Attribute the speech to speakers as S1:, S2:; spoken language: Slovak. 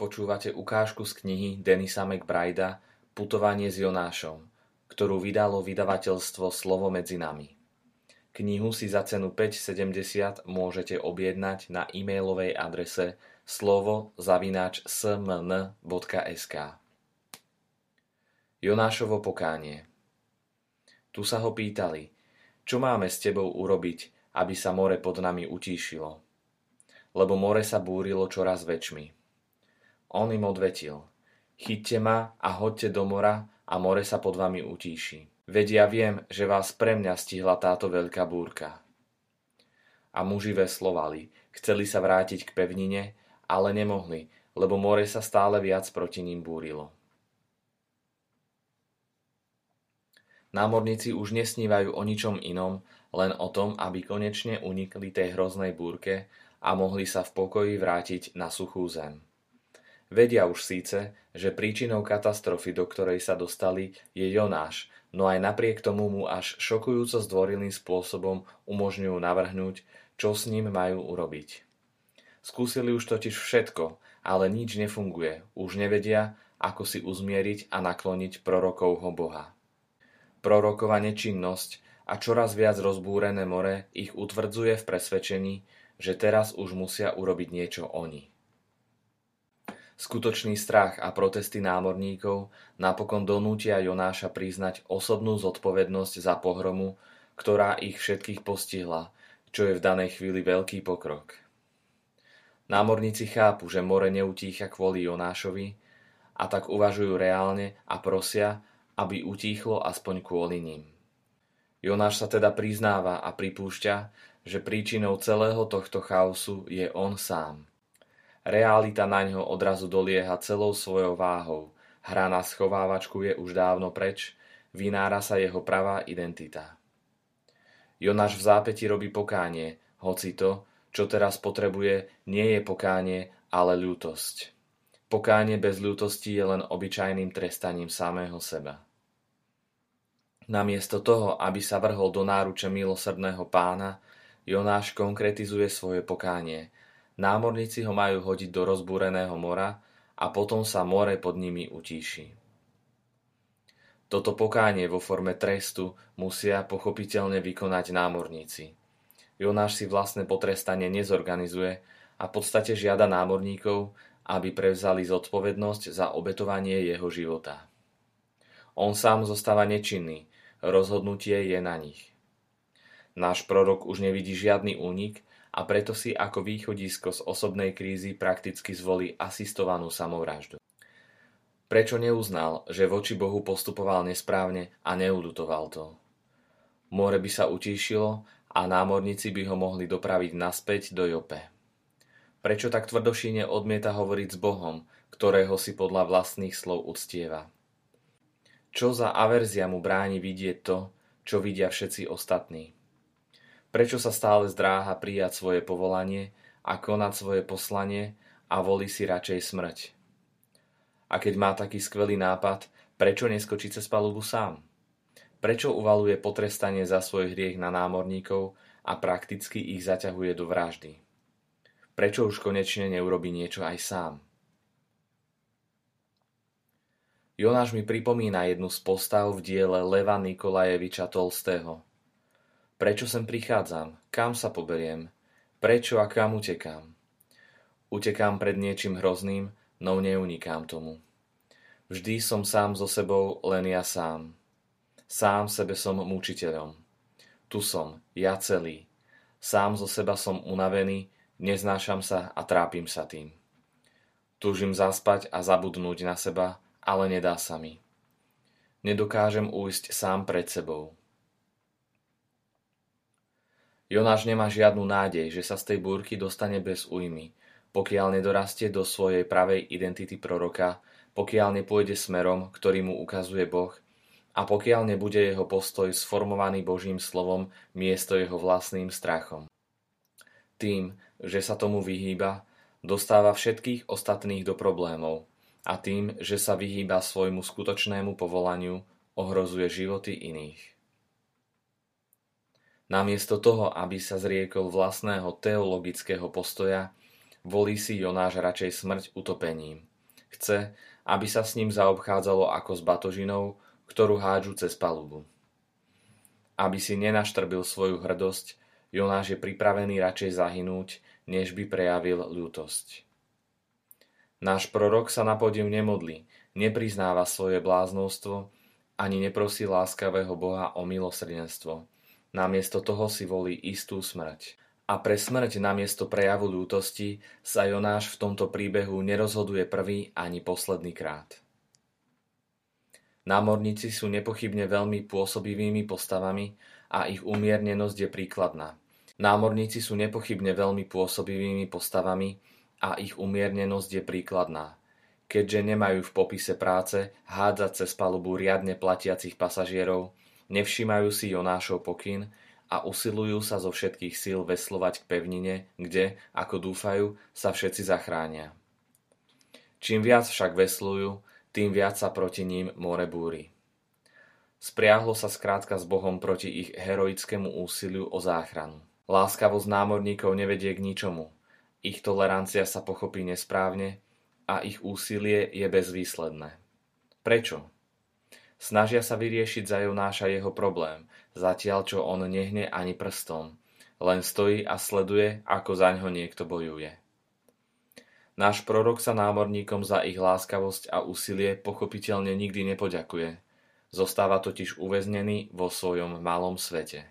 S1: Počúvate ukážku z knihy Denisa McBrida Putovanie s Jonášom, ktorú vydalo vydavateľstvo Slovo medzi nami. Knihu si za cenu 5,70 môžete objednať na e-mailovej adrese slovo zavináč smn.sk Jonášovo pokánie Tu sa ho pýtali, čo máme s tebou urobiť, aby sa more pod nami utíšilo. Lebo more sa búrilo čoraz väčšmi. On im odvetil, chyťte ma a hoďte do mora a more sa pod vami utíši. Veď ja viem, že vás pre mňa stihla táto veľká búrka. A muži veslovali, chceli sa vrátiť k pevnine, ale nemohli, lebo more sa stále viac proti ním búrilo. Námorníci už nesnívajú o ničom inom, len o tom, aby konečne unikli tej hroznej búrke a mohli sa v pokoji vrátiť na suchú zem. Vedia už síce, že príčinou katastrofy, do ktorej sa dostali, je Jonáš, no aj napriek tomu mu až šokujúco zdvorilým spôsobom umožňujú navrhnúť, čo s ním majú urobiť. Skúsili už totiž všetko, ale nič nefunguje, už nevedia, ako si uzmieriť a nakloniť prorokovho Boha. Prorokova nečinnosť a čoraz viac rozbúrené more ich utvrdzuje v presvedčení, že teraz už musia urobiť niečo oni. Skutočný strach a protesty námorníkov napokon donútia Jonáša priznať osobnú zodpovednosť za pohromu, ktorá ich všetkých postihla, čo je v danej chvíli veľký pokrok. Námorníci chápu, že more neutícha kvôli Jonášovi a tak uvažujú reálne a prosia, aby utíchlo aspoň kvôli ním. Jonáš sa teda priznáva a pripúšťa, že príčinou celého tohto chaosu je on sám. Realita na ňo odrazu dolieha celou svojou váhou. Hra na schovávačku je už dávno preč, vynára sa jeho pravá identita. Jonáš v zápäti robí pokánie, hoci to, čo teraz potrebuje, nie je pokánie, ale ľútosť. Pokánie bez ľútosti je len obyčajným trestaním samého seba. Namiesto toho, aby sa vrhol do náruče milosrdného pána, Jonáš konkretizuje svoje pokánie – Námorníci ho majú hodiť do rozbúreného mora a potom sa more pod nimi utíši. Toto pokánie vo forme trestu musia pochopiteľne vykonať námorníci. Jonáš si vlastné potrestanie nezorganizuje a v podstate žiada námorníkov, aby prevzali zodpovednosť za obetovanie jeho života. On sám zostáva nečinný, rozhodnutie je na nich. Náš prorok už nevidí žiadny únik a preto si ako východisko z osobnej krízy prakticky zvolí asistovanú samovraždu. Prečo neuznal, že voči Bohu postupoval nesprávne a neudutoval to? More by sa utíšilo a námorníci by ho mohli dopraviť naspäť do Jope. Prečo tak tvrdošíne odmieta hovoriť s Bohom, ktorého si podľa vlastných slov uctieva? Čo za averzia mu bráni vidieť to, čo vidia všetci ostatní? Prečo sa stále zdráha prijať svoje povolanie a konať svoje poslanie a volí si radšej smrť? A keď má taký skvelý nápad, prečo neskočí cez palubu sám? Prečo uvaluje potrestanie za svoj hriech na námorníkov a prakticky ich zaťahuje do vraždy? Prečo už konečne neurobi niečo aj sám? Jonáš mi pripomína jednu z postav v diele Leva Nikolajeviča Tolstého – Prečo sem prichádzam? Kam sa poberiem? Prečo a kam utekám? Utekám pred niečím hrozným, no neunikám tomu. Vždy som sám so sebou, len ja sám. Sám sebe som mučiteľom. Tu som, ja celý. Sám zo seba som unavený, neznášam sa a trápim sa tým. Túžim zaspať a zabudnúť na seba, ale nedá sa mi. Nedokážem újsť sám pred sebou. Jonáš nemá žiadnu nádej, že sa z tej búrky dostane bez újmy, pokiaľ nedorastie do svojej pravej identity proroka, pokiaľ nepôjde smerom, ktorý mu ukazuje Boh a pokiaľ nebude jeho postoj sformovaný Božím slovom miesto jeho vlastným strachom. Tým, že sa tomu vyhýba, dostáva všetkých ostatných do problémov a tým, že sa vyhýba svojmu skutočnému povolaniu, ohrozuje životy iných. Namiesto toho, aby sa zriekol vlastného teologického postoja, volí si Jonáš radšej smrť utopením. Chce, aby sa s ním zaobchádzalo ako s batožinou, ktorú hádžu cez palubu. Aby si nenaštrbil svoju hrdosť, Jonáš je pripravený radšej zahynúť, než by prejavil ľútosť. Náš prorok sa na podium nemodlí, nepriznáva svoje bláznostvo, ani neprosí láskavého Boha o milosrdenstvo. Namiesto toho si volí istú smrť. A pre smrť namiesto prejavu ľútosti sa Jonáš v tomto príbehu nerozhoduje prvý ani posledný krát. Námorníci sú nepochybne veľmi pôsobivými postavami a ich umiernenosť je príkladná. Námorníci sú nepochybne veľmi pôsobivými postavami a ich umiernenosť je príkladná. Keďže nemajú v popise práce hádzať cez palubu riadne platiacich pasažierov, nevšímajú si Jonášov pokyn a usilujú sa zo všetkých síl veslovať k pevnine, kde, ako dúfajú, sa všetci zachránia. Čím viac však veslujú, tým viac sa proti ním more búri. Spriahlo sa skrátka s Bohom proti ich heroickému úsiliu o záchranu. Láskavosť námorníkov nevedie k ničomu. Ich tolerancia sa pochopí nesprávne a ich úsilie je bezvýsledné. Prečo? Snažia sa vyriešiť za Jonáša jeho problém, zatiaľ čo on nehne ani prstom. Len stojí a sleduje, ako zaňho niekto bojuje. Náš prorok sa námorníkom za ich láskavosť a úsilie pochopiteľne nikdy nepoďakuje. Zostáva totiž uväznený vo svojom malom svete.